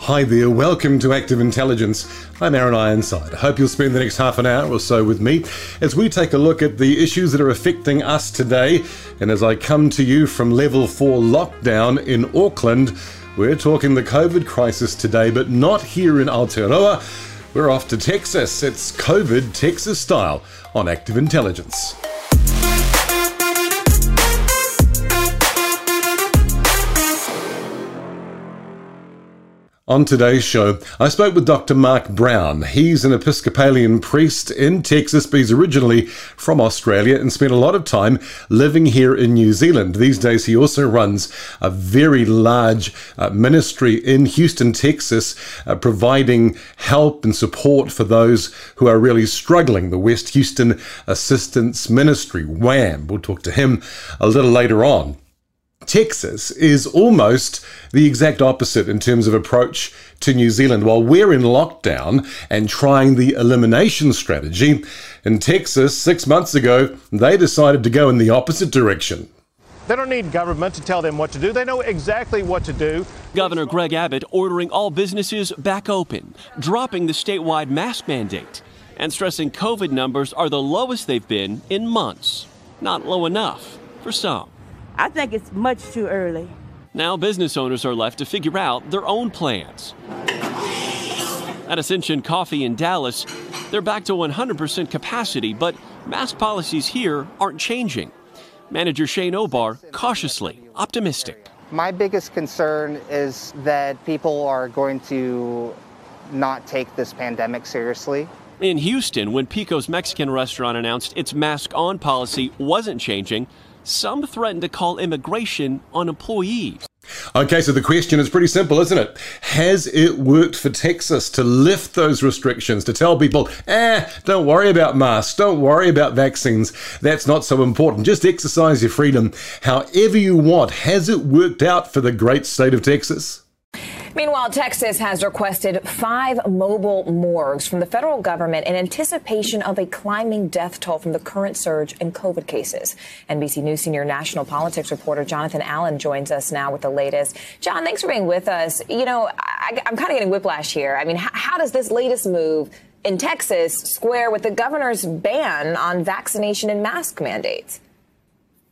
Hi there, welcome to Active Intelligence. I'm Aaron Ironside. I hope you'll spend the next half an hour or so with me as we take a look at the issues that are affecting us today. And as I come to you from level 4 lockdown in Auckland, we're talking the COVID crisis today, but not here in Aotearoa. We're off to Texas. It's COVID Texas style on Active Intelligence. On today's show, I spoke with Dr. Mark Brown. He's an Episcopalian priest in Texas, but he's originally from Australia and spent a lot of time living here in New Zealand. These days, he also runs a very large uh, ministry in Houston, Texas, uh, providing help and support for those who are really struggling. The West Houston Assistance Ministry, WHAM. We'll talk to him a little later on. Texas is almost the exact opposite in terms of approach to New Zealand. While we're in lockdown and trying the elimination strategy, in Texas, six months ago, they decided to go in the opposite direction. They don't need government to tell them what to do. They know exactly what to do. Governor Greg Abbott ordering all businesses back open, dropping the statewide mask mandate, and stressing COVID numbers are the lowest they've been in months. Not low enough for some. I think it's much too early. Now business owners are left to figure out their own plans. At Ascension Coffee in Dallas, they're back to 100% capacity, but mask policies here aren't changing. Manager Shane Obar cautiously optimistic. My biggest concern is that people are going to not take this pandemic seriously. In Houston, when Pico's Mexican restaurant announced its mask on policy wasn't changing, some threatened to call immigration on employees. Okay, so the question is pretty simple, isn't it? Has it worked for Texas to lift those restrictions, to tell people, eh, don't worry about masks, don't worry about vaccines, that's not so important, just exercise your freedom however you want? Has it worked out for the great state of Texas? Meanwhile, Texas has requested five mobile morgues from the federal government in anticipation of a climbing death toll from the current surge in COVID cases. NBC News senior national politics reporter Jonathan Allen joins us now with the latest. John, thanks for being with us. You know, I, am kind of getting whiplash here. I mean, how, how does this latest move in Texas square with the governor's ban on vaccination and mask mandates?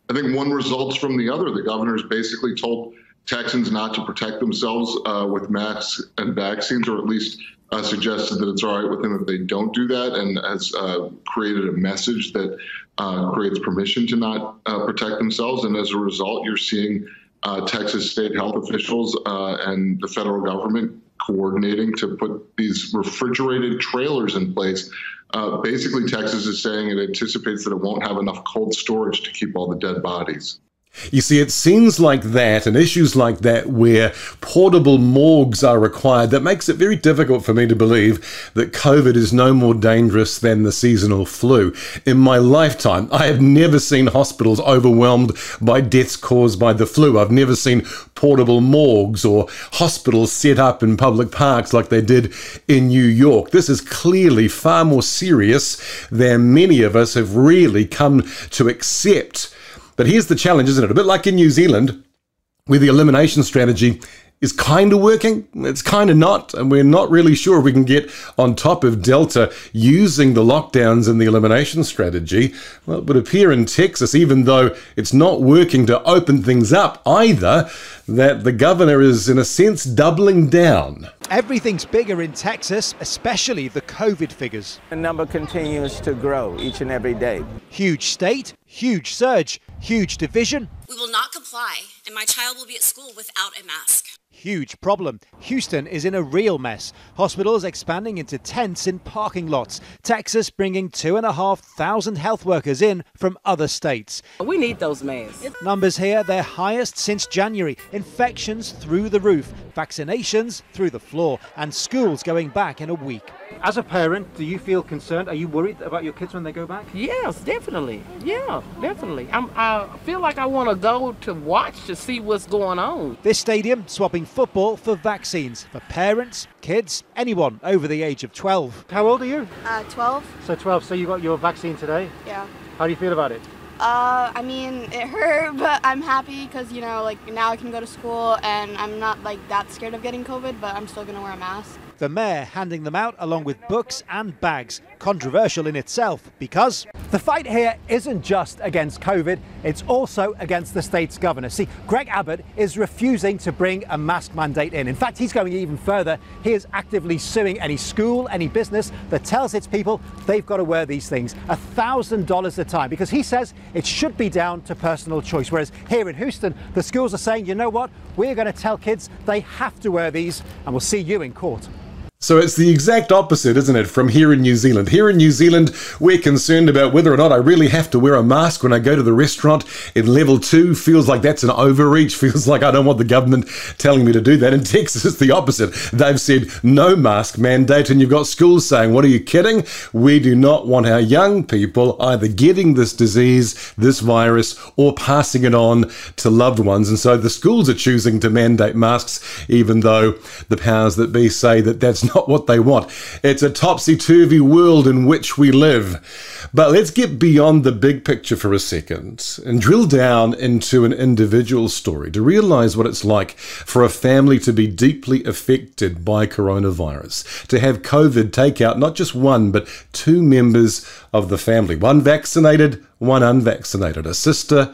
I think one results from the other. The governor's basically told Texans not to protect themselves uh, with masks and vaccines, or at least uh, suggested that it's all right with them if they don't do that, and has uh, created a message that uh, creates permission to not uh, protect themselves. And as a result, you're seeing uh, Texas state health officials and the federal government coordinating to put these refrigerated trailers in place. basically, Texas is saying it anticipates that it won't have enough cold storage to keep all the dead bodies. You see, it seems like that and issues like that where portable morgues are required that makes it very difficult for me to believe that COVID is no more dangerous than the seasonal flu. In my lifetime, I have never seen hospitals overwhelmed by deaths caused by the flu. I've never seen portable morgues or hospitals set up in public parks like they did in New York. This is clearly far more serious than many of us have really come to accept. But here's the challenge, isn't it? A bit like in New Zealand, where the elimination strategy is kind of working, it's kind of not, and we're not really sure if we can get on top of Delta using the lockdowns and the elimination strategy. Well, it would appear in Texas, even though it's not working to open things up either, that the governor is, in a sense, doubling down. Everything's bigger in Texas, especially the COVID figures. The number continues to grow each and every day. Huge state, huge surge, huge division. We will not comply, and my child will be at school without a mask huge problem. Houston is in a real mess. Hospitals expanding into tents in parking lots. Texas bringing 2,500 health workers in from other states. We need those masks. Numbers here, their highest since January. Infections through the roof, vaccinations through the floor, and schools going back in a week. As a parent, do you feel concerned? Are you worried about your kids when they go back? Yes, definitely. Yeah, definitely. I'm, I feel like I want to go to watch to see what's going on. This stadium swapping football for vaccines for parents, kids, anyone over the age of 12. How old are you? Uh, 12. So 12. So you got your vaccine today? Yeah. How do you feel about it? Uh, I mean, it hurt, but I'm happy because, you know, like now I can go to school and I'm not like that scared of getting COVID, but I'm still going to wear a mask. The mayor handing them out along with books and bags. Controversial in itself because the fight here isn't just against COVID, it's also against the state's governor. See, Greg Abbott is refusing to bring a mask mandate in. In fact, he's going even further. He is actively suing any school, any business that tells its people they've got to wear these things a $1,000 a time because he says it should be down to personal choice. Whereas here in Houston, the schools are saying, you know what, we're going to tell kids they have to wear these and we'll see you in court. So it's the exact opposite, isn't it, from here in New Zealand? Here in New Zealand, we're concerned about whether or not I really have to wear a mask when I go to the restaurant. In level two, feels like that's an overreach, feels like I don't want the government telling me to do that. In Texas, it's the opposite. They've said no mask mandate, and you've got schools saying, What are you kidding? We do not want our young people either getting this disease, this virus, or passing it on to loved ones. And so the schools are choosing to mandate masks, even though the powers that be say that that's not not what they want. It's a topsy turvy world in which we live. But let's get beyond the big picture for a second and drill down into an individual story to realize what it's like for a family to be deeply affected by coronavirus, to have COVID take out not just one, but two members of the family one vaccinated, one unvaccinated, a sister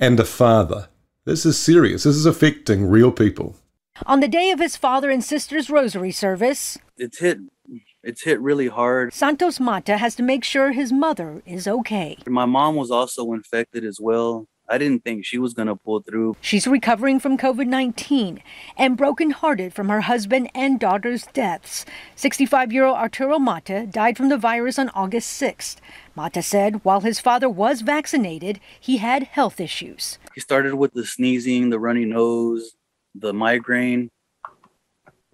and a father. This is serious. This is affecting real people. On the day of his father and sister's rosary service, it's hit it's hit really hard. Santos Mata has to make sure his mother is okay. My mom was also infected as well. I didn't think she was going to pull through. She's recovering from COVID 19 and brokenhearted from her husband and daughter's deaths. 65 year old Arturo Mata died from the virus on August 6th. Mata said while his father was vaccinated, he had health issues. He started with the sneezing, the runny nose, the migraine,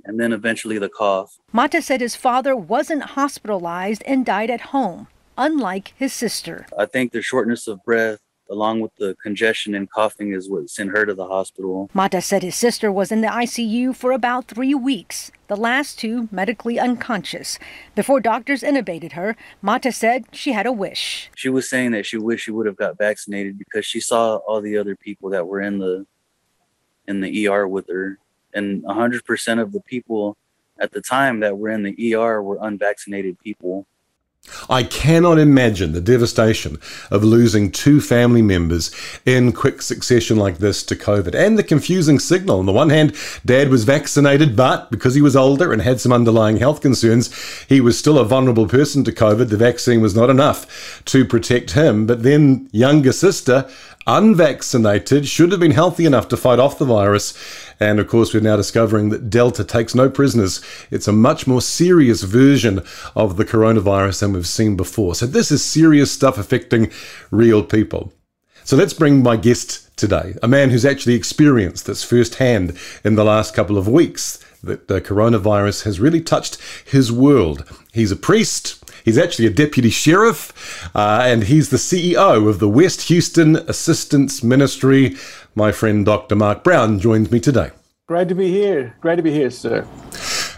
and then eventually the cough. Mata said his father wasn't hospitalized and died at home, unlike his sister. I think the shortness of breath along with the congestion and coughing is what sent her to the hospital. Mata said his sister was in the ICU for about three weeks, the last two medically unconscious. Before doctors intubated her, Mata said she had a wish. She was saying that she wished she would have got vaccinated because she saw all the other people that were in the in the ER with her, and 100% of the people at the time that were in the ER were unvaccinated people. I cannot imagine the devastation of losing two family members in quick succession like this to COVID and the confusing signal. On the one hand, dad was vaccinated, but because he was older and had some underlying health concerns, he was still a vulnerable person to COVID. The vaccine was not enough to protect him. But then, younger sister, unvaccinated, should have been healthy enough to fight off the virus. And of course, we're now discovering that Delta takes no prisoners. It's a much more serious version of the coronavirus than we've seen before. So, this is serious stuff affecting real people. So, let's bring my guest today, a man who's actually experienced this firsthand in the last couple of weeks that the coronavirus has really touched his world. He's a priest. He's actually a deputy sheriff, uh, and he's the CEO of the West Houston Assistance Ministry. My friend Dr. Mark Brown joins me today. Great to be here. Great to be here, sir.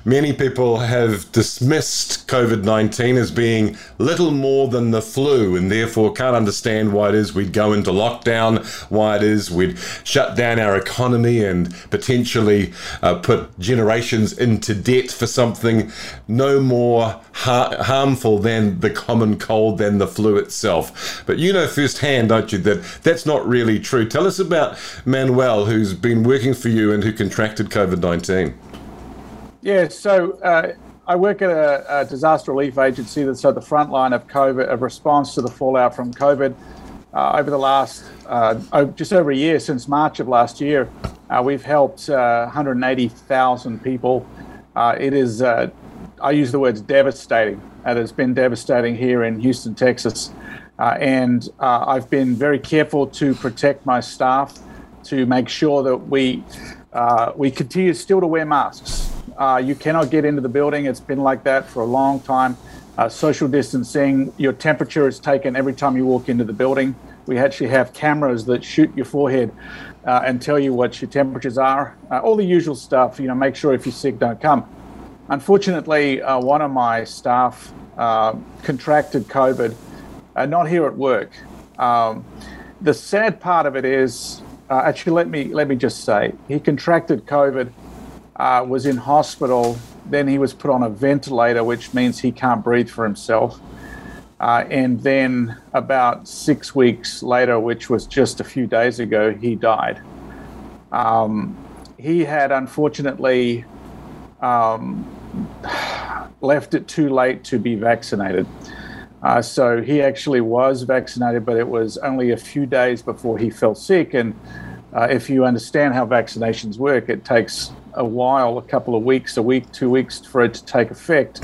Many people have dismissed COVID 19 as being little more than the flu and therefore can't understand why it is we'd go into lockdown, why it is we'd shut down our economy and potentially uh, put generations into debt for something no more ha- harmful than the common cold, than the flu itself. But you know firsthand, don't you, that that's not really true. Tell us about Manuel, who's been working for you and who contracted COVID 19. Yeah, so uh, I work at a, a, disaster relief agency that's at the front line of COVID, of response to the fallout from COVID. Uh, over the last, uh, just over a year, since March of last year, uh, we've helped uh, 180,000 people. Uh, it is, I use the words devastating. It has been devastating here in Houston, Texas. and I've been very careful to protect my staff, to make sure that we we continue still to wear masks. Uh, you cannot get into the building. It's been like that for a long time. Uh, social distancing, your temperature is taken every time you walk into the building. We actually have cameras that shoot your forehead uh, and tell you what your temperatures are. Uh, all the usual stuff, you know, make sure if you're sick, don't come. Unfortunately, uh, one of my staff uh, contracted COVID, not here at work. Um, the sad part of it is, actually, let me let me just say, he contracted COVID, uh, was in hospital, then he was put on a ventilator, which means he can't breathe for himself. Uh, and then about six weeks later, which was just a few days ago, he died. Um, he had unfortunately um, left it too late to be vaccinated. Uh, so he actually was vaccinated, but it was only a few days before he fell sick. And uh, if you understand how vaccinations work, it takes a while, a couple of weeks, a week, two weeks for it to take effect.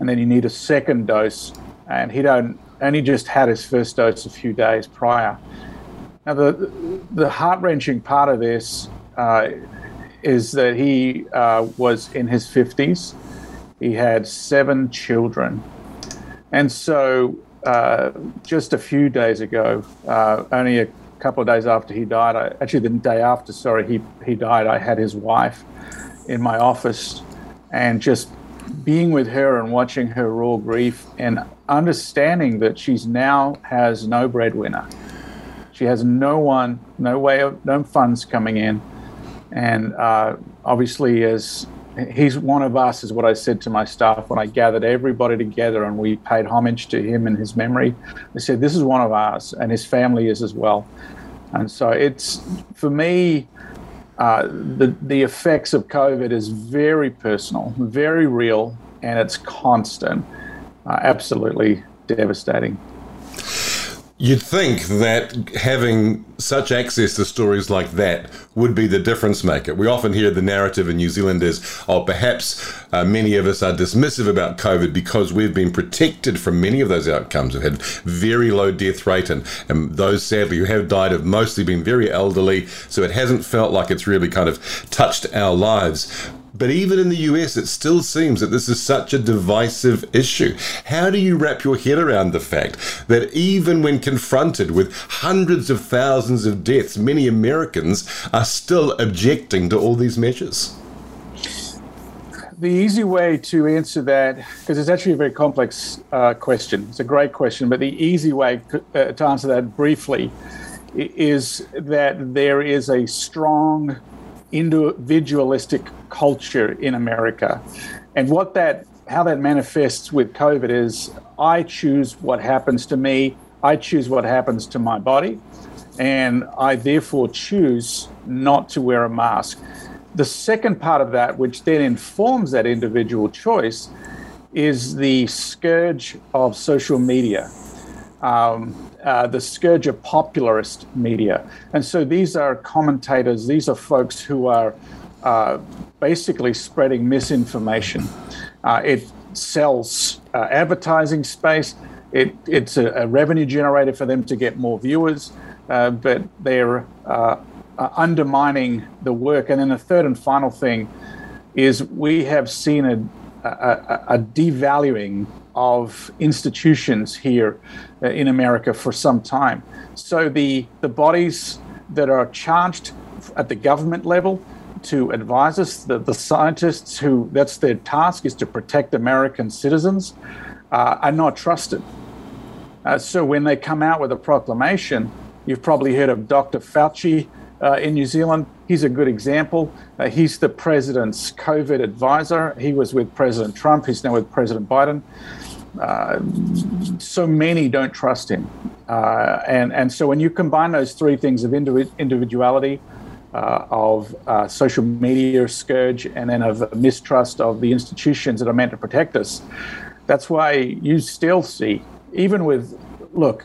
And then you need a second dose. And he don't, only just had his first dose a few days prior. Now, the, the heart wrenching part of this uh, is that he uh, was in his 50s. He had seven children. And so, uh, just a few days ago, uh, only a couple of days after he died, I, actually the day after, sorry, he, he died, I had his wife in my office and just being with her and watching her raw grief and understanding that she's now has no breadwinner. She has no one, no way of, no funds coming in. And uh, obviously, as he's one of us, is what I said to my staff when I gathered everybody together and we paid homage to him and his memory. I said, This is one of us, and his family is as well. And so it's, for me, uh, the, the effects of COVID is very personal, very real, and it's constant. Uh, absolutely devastating. You'd think that having such access to stories like that would be the difference maker. We often hear the narrative in New Zealand is, oh, perhaps uh, many of us are dismissive about COVID because we've been protected from many of those outcomes. We've had very low death rate, and, and those sadly who have died have mostly been very elderly, so it hasn't felt like it's really kind of touched our lives. But even in the US, it still seems that this is such a divisive issue. How do you wrap your head around the fact that even when confronted with hundreds of thousands of deaths, many Americans are still objecting to all these measures? The easy way to answer that, because it's actually a very complex uh, question, it's a great question, but the easy way uh, to answer that briefly is that there is a strong individualistic culture in America. And what that how that manifests with COVID is I choose what happens to me, I choose what happens to my body, and I therefore choose not to wear a mask. The second part of that, which then informs that individual choice, is the scourge of social media. Um, uh, the scourge of popularist media. And so these are commentators, these are folks who are uh, basically spreading misinformation. Uh, it sells uh, advertising space, it, it's a, a, revenue generator for them to get more viewers, uh, but they're undermining the work. And then the third and final thing is we have seen a, a, a devaluing of institutions here uh, in America for some time. So the, the bodies that are charged at the government level to advise us, the, the scientists who that's their task is to protect American citizens, uh, are not trusted. Uh, so when they come out with a proclamation, you've probably heard of Dr. Fauci uh, in New Zealand. He's a good example. Uh, he's the president's COVID advisor. He was with President Trump. He's now with President Biden uh, so many don't trust him. Uh, and, and so when you combine those three things of individuality, uh, of uh, social media scourge, and then of mistrust of the institutions that are meant to protect us, that's why you still see, even with, look,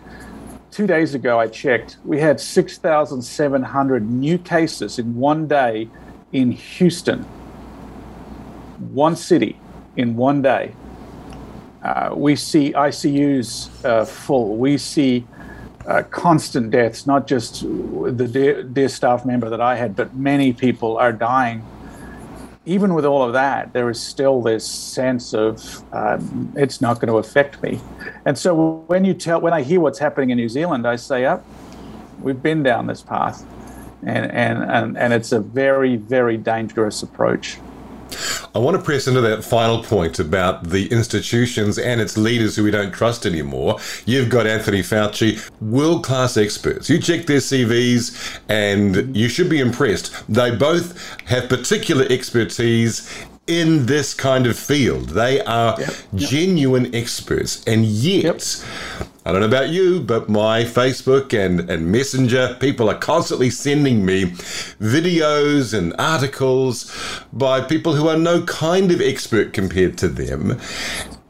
two days ago I checked, we had 6,700 new cases in one day in Houston, one city in one day. Uh, we see ICUs uh, full. We see uh, constant deaths, not just the dear, dear, staff member that I had, but many people are dying. Even with all of that, there is still this sense of um, it's not going to affect me. And so when you tell, when I hear what's happening in New Zealand, I say, "Up, oh, we've been down this path," and and and and it's a very very dangerous approach. I want to press into that final point about the institutions and its leaders who we don't trust anymore. You've got Anthony Fauci, world class experts. You check their CVs and you should be impressed. They both have particular expertise in this kind of field. They are yep, genuine experts. And yet, yep. I don't know about you, but my Facebook and, and Messenger people are constantly sending me videos and articles by people who are no kind of expert compared to them.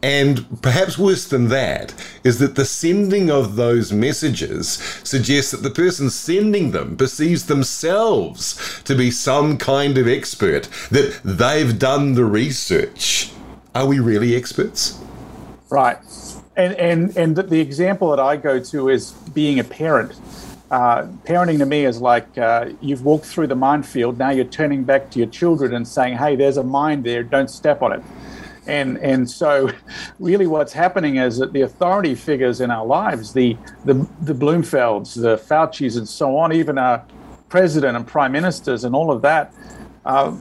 And perhaps worse than that is that the sending of those messages suggests that the person sending them perceives themselves to be some kind of expert, that they've done the research. Are we really experts? Right. And, and, and the example that I go to is being a parent. Uh, parenting to me is like uh, you've walked through the minefield, now you're turning back to your children and saying, hey, there's a mine there, don't step on it. And and so, really, what's happening is that the authority figures in our lives, the the the Bloomfields, the Fauci's, and so on, even our president and prime ministers, and all of that. Uh,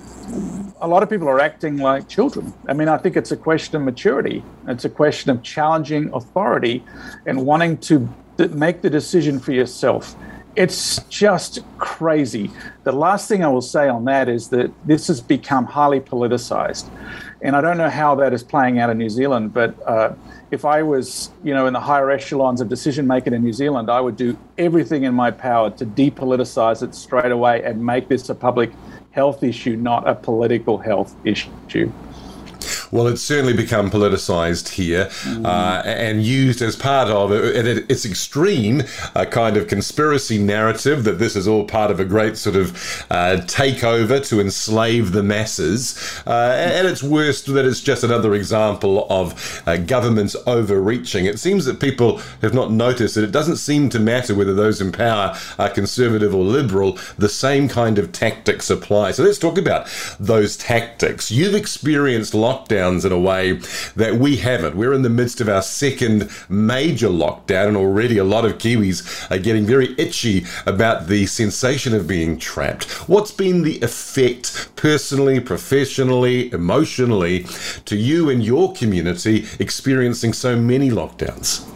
a lot of people are acting like children. I mean, I think it's a question of maturity. It's a question of challenging authority and wanting to make the decision for yourself. It's just crazy. The last thing I will say on that is that this has become highly politicized. And I don't know how that is playing out in New Zealand, but uh, if I was, you know, in the higher echelons of decision making in New Zealand, I would do everything in my power to depoliticize it straight away and make this a public health issue, not a political health issue. Well, it's certainly become politicised here mm. uh, and used as part of it, its extreme a kind of conspiracy narrative that this is all part of a great sort of uh, takeover to enslave the masses. Uh, and its worst, that it's just another example of uh, governments overreaching. It seems that people have not noticed that it doesn't seem to matter whether those in power are conservative or liberal, the same kind of tactics apply. So let's talk about those tactics. You've experienced lockdown lockdowns in a way that we haven't. We're in the midst of our second major lockdown, and already a lot of Kiwis are getting very itchy about the sensation of being trapped. What's been the effect personally, professionally, emotionally to you and your community experiencing so many lockdowns?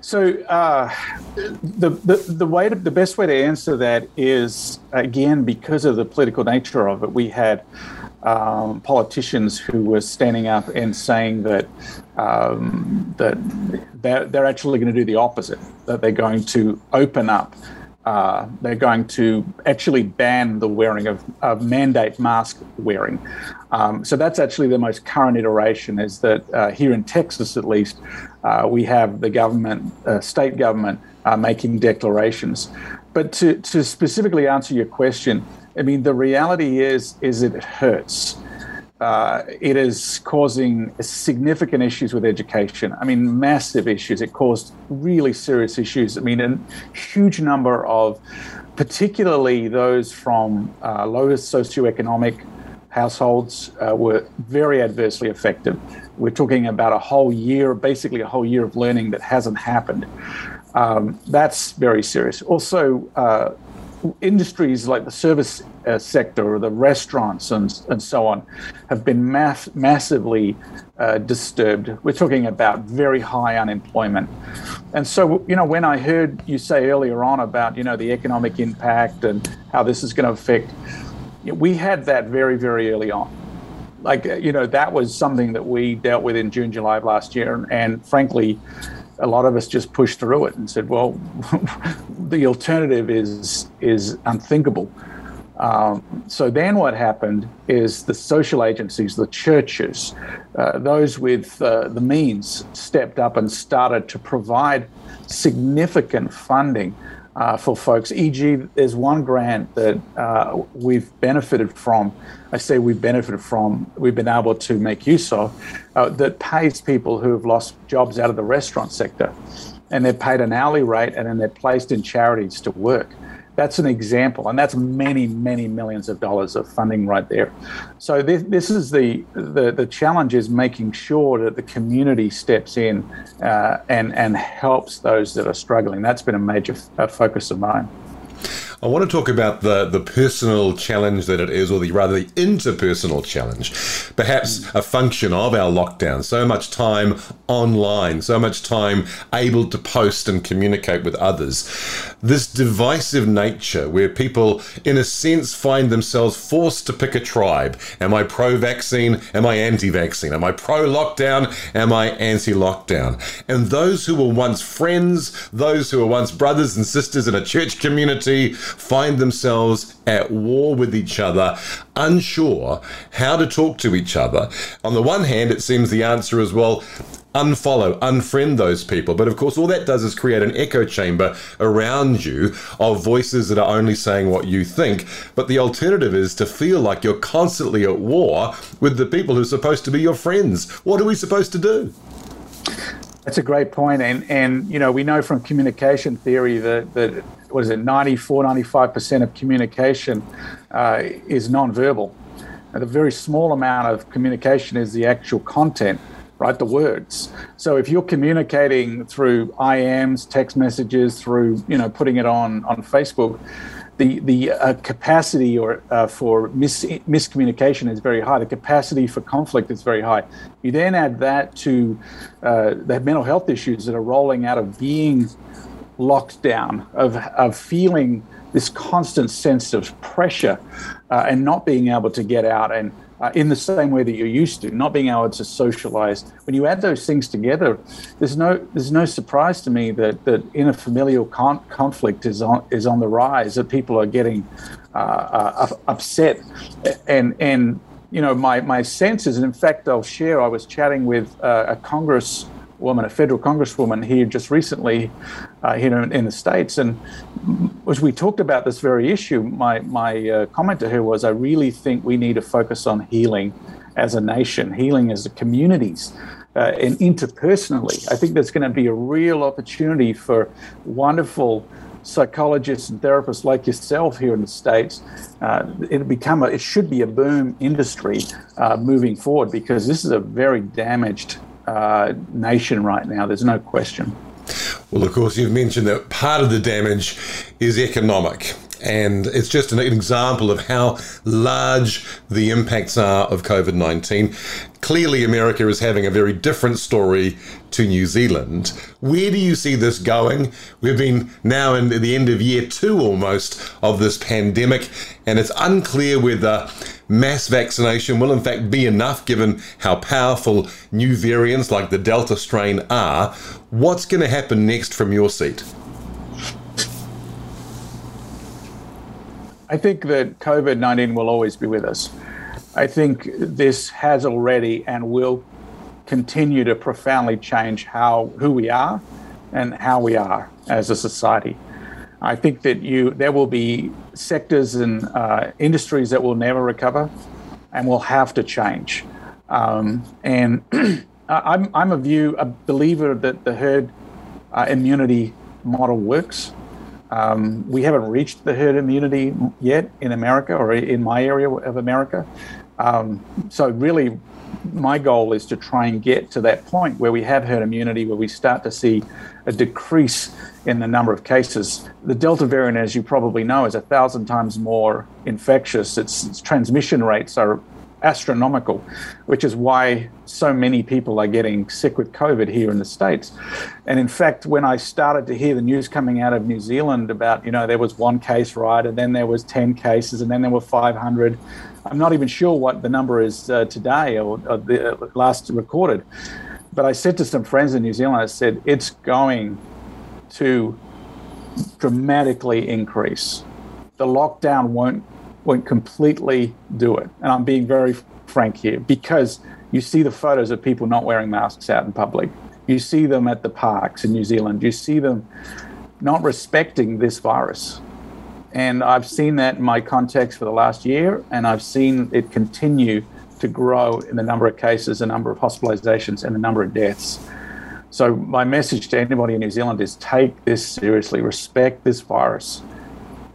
So uh, the, the the way to, the best way to answer that is again because of the political nature of it. We had um, politicians who were standing up and saying that um, that they're, they're actually going to do the opposite. That they're going to open up. Uh, they're going to actually ban the wearing of, of mandate mask wearing. Um, so that's actually the most current iteration. Is that uh, here in Texas, at least, uh, we have the government, uh, state government, uh, making declarations. But to, to specifically answer your question, I mean, the reality is, is it hurts. Uh, it is causing significant issues with education. I mean, massive issues. It caused really serious issues. I mean, a huge number of, particularly those from uh, lowest socioeconomic households, uh, were very adversely affected. We're talking about a whole year, basically a whole year of learning that hasn't happened. Um, that's very serious. Also, uh, industries like the service uh, sector or the restaurants and, and so on have been mass, massively uh, disturbed. We're talking about very high unemployment. And so, you know, when I heard you say earlier on about, you know, the economic impact and how this is going to affect, we had that very, very early on. Like, you know, that was something that we dealt with in June, July of last year. And, and frankly, a lot of us just pushed through it and said, well, the alternative is is unthinkable. Um, so then what happened is the social agencies, the churches, uh, those with uh, the means stepped up and started to provide significant funding uh, for folks. E.g., there's one grant that uh, we've benefited from. I say we've benefited from, we've been able to make use of, uh, that pays people who have lost jobs out of the restaurant sector. And they're paid an hourly rate and then they're placed in charities to work. That's an example, and that's many, many millions of dollars of funding right there. So this, this is the, the the challenge is making sure that the community steps in uh, and and helps those that are struggling. That's been a major f- focus of mine. I want to talk about the, the personal challenge that it is, or the rather the interpersonal challenge. Perhaps a function of our lockdown. So much time online, so much time able to post and communicate with others. This divisive nature where people, in a sense, find themselves forced to pick a tribe. Am I pro vaccine? Am I anti vaccine? Am I pro lockdown? Am I anti lockdown? And those who were once friends, those who were once brothers and sisters in a church community, find themselves at war with each other, unsure how to talk to each other. On the one hand, it seems the answer is well, unfollow, unfriend those people. But of course, all that does is create an echo chamber around you of voices that are only saying what you think. But the alternative is to feel like you're constantly at war with the people who are supposed to be your friends. What are we supposed to do? That's a great point. And, and you know, we know from communication theory that, that what is it, 94, 95% of communication uh, is nonverbal. And a very small amount of communication is the actual content, right? The words. So if you're communicating through IMs, text messages, through, you know, putting it on, on Facebook, the the uh, capacity or uh, for mis- miscommunication is very high. The capacity for conflict is very high. You then add that to uh, the mental health issues that are rolling out of being locked down, of of feeling this constant sense of pressure uh, and not being able to get out and uh, in the same way that you're used to, not being able to socialize. When you add those things together, there's no there's no surprise to me that that interfamilial con- conflict is on is on the rise. That people are getting uh, uh, upset, and and you know my my sense is, and in fact, I'll share. I was chatting with uh, a Congress woman, a federal congresswoman here just recently uh, here in, in, the States. And as we talked about this very issue, my, my uh, comment to her was I really think we need to focus on healing as a nation, healing as a communities. Uh, and interpersonally, I think there's going to be a real opportunity for wonderful psychologists and therapists like yourself here in the states. Uh, it become a, it should be a boom industry uh, moving forward because this is a very damaged uh, nation right now. There's no question. Well, of course, you've mentioned that part of the damage is economic. And it's just an example of how large the impacts are of COVID 19. Clearly, America is having a very different story to New Zealand. Where do you see this going? We've been now in the end of year two almost of this pandemic, and it's unclear whether mass vaccination will in fact be enough given how powerful new variants like the Delta strain are. What's going to happen next from your seat? I think that COVID 19 will always be with us. I think this has already and will continue to profoundly change how who we are and how we are as a society. I think that you there will be sectors and uh, industries that will never recover and will have to change. Um, and I'm, I'm a view a believer that the herd uh, immunity model works. Um, we haven't reached the herd immunity yet in America or in my area of America. Um, so, really, my goal is to try and get to that point where we have herd immunity, where we start to see a decrease in the number of cases. The Delta variant, as you probably know, is a thousand times more infectious. Its, its transmission rates are astronomical, which is why so many people are getting sick with COVID here in the States. And in fact, when I started to hear the news coming out of New Zealand about, you know, there was one case, right, and then there was 10 cases, and then there were 500. I'm not even sure what the number is uh, today or, or the uh, last recorded. But I said to some friends in New Zealand, I said, it's going to dramatically increase. The lockdown won't won't completely do it. And I'm being very frank here because you see the photos of people not wearing masks out in public. You see them at the parks in New Zealand. You see them not respecting this virus. And I've seen that in my context for the last year, and I've seen it continue to grow in the number of cases, the number of hospitalizations, and the number of deaths. So, my message to anybody in New Zealand is take this seriously, respect this virus,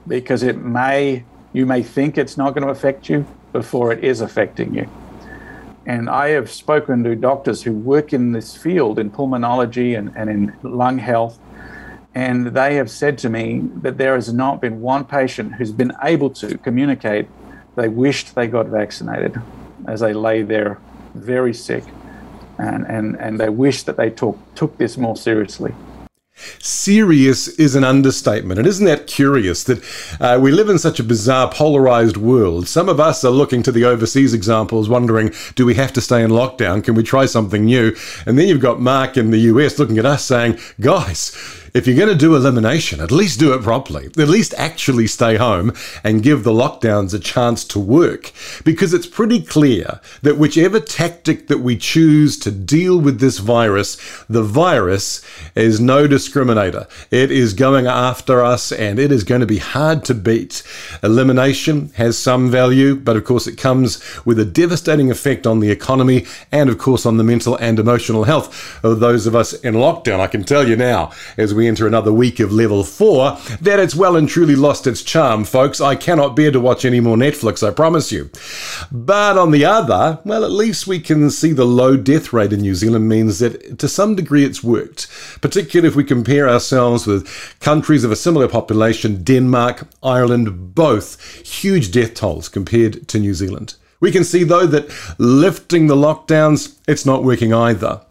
because it may you may think it's not going to affect you before it is affecting you. And I have spoken to doctors who work in this field in pulmonology and, and in lung health. And they have said to me that there has not been one patient who's been able to communicate they wished they got vaccinated as they lay there very sick. And, and, and they wish that they took, took this more seriously. Serious is an understatement. And isn't that curious that uh, we live in such a bizarre, polarized world? Some of us are looking to the overseas examples, wondering, do we have to stay in lockdown? Can we try something new? And then you've got Mark in the US looking at us saying, guys, if you're going to do elimination, at least do it properly. At least actually stay home and give the lockdowns a chance to work. Because it's pretty clear that whichever tactic that we choose to deal with this virus, the virus is no discriminator. It is going after us and it is going to be hard to beat. Elimination has some value, but of course it comes with a devastating effect on the economy and of course on the mental and emotional health of those of us in lockdown. I can tell you now, as we enter another week of level 4, that it's well and truly lost its charm, folks. I cannot bear to watch any more Netflix, I promise you. But on the other, well, at least we can see the low death rate in New Zealand means that to some degree it's worked, particularly if we compare ourselves with countries of a similar population, Denmark, Ireland, both huge death tolls compared to New Zealand. We can see, though, that lifting the lockdowns, it's not working either.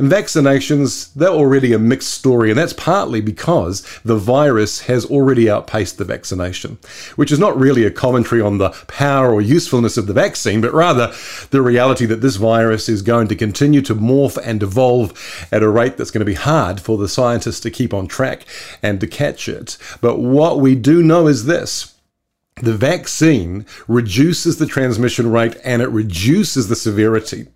And vaccinations, they're already a mixed story, and that's partly because the virus has already outpaced the vaccination, which is not really a commentary on the power or usefulness of the vaccine, but rather the reality that this virus is going to continue to morph and evolve at a rate that's going to be hard for the scientists to keep on track and to catch it. But what we do know is this the vaccine reduces the transmission rate and it reduces the severity.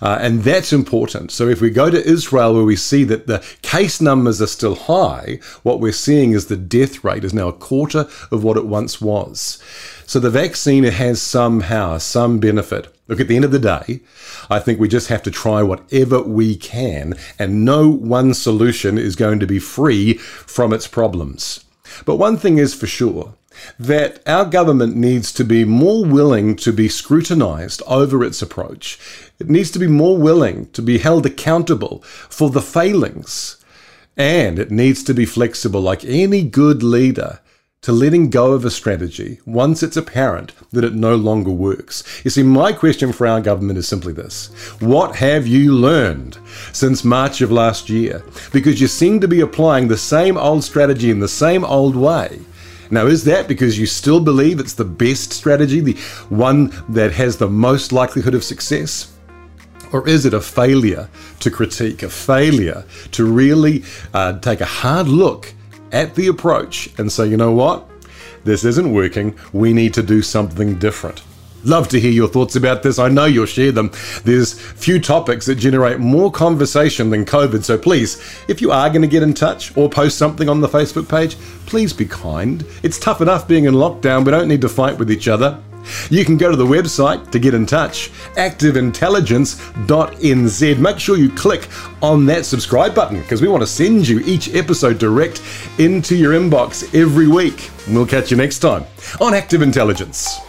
Uh, and that's important. So if we go to Israel where we see that the case numbers are still high, what we're seeing is the death rate is now a quarter of what it once was. So the vaccine has somehow some benefit. Look, at the end of the day, I think we just have to try whatever we can, and no one solution is going to be free from its problems. But one thing is for sure that our government needs to be more willing to be scrutinized over its approach. It needs to be more willing to be held accountable for the failings. And it needs to be flexible, like any good leader, to letting go of a strategy once it's apparent that it no longer works. You see, my question for our government is simply this What have you learned since March of last year? Because you seem to be applying the same old strategy in the same old way. Now, is that because you still believe it's the best strategy, the one that has the most likelihood of success? Or is it a failure to critique, a failure to really uh, take a hard look at the approach and say, you know what? This isn't working. We need to do something different. Love to hear your thoughts about this. I know you'll share them. There's few topics that generate more conversation than COVID, so please, if you are going to get in touch or post something on the Facebook page, please be kind. It's tough enough being in lockdown, we don't need to fight with each other. You can go to the website to get in touch, activeintelligence.nz. Make sure you click on that subscribe button because we want to send you each episode direct into your inbox every week. We'll catch you next time on Active Intelligence.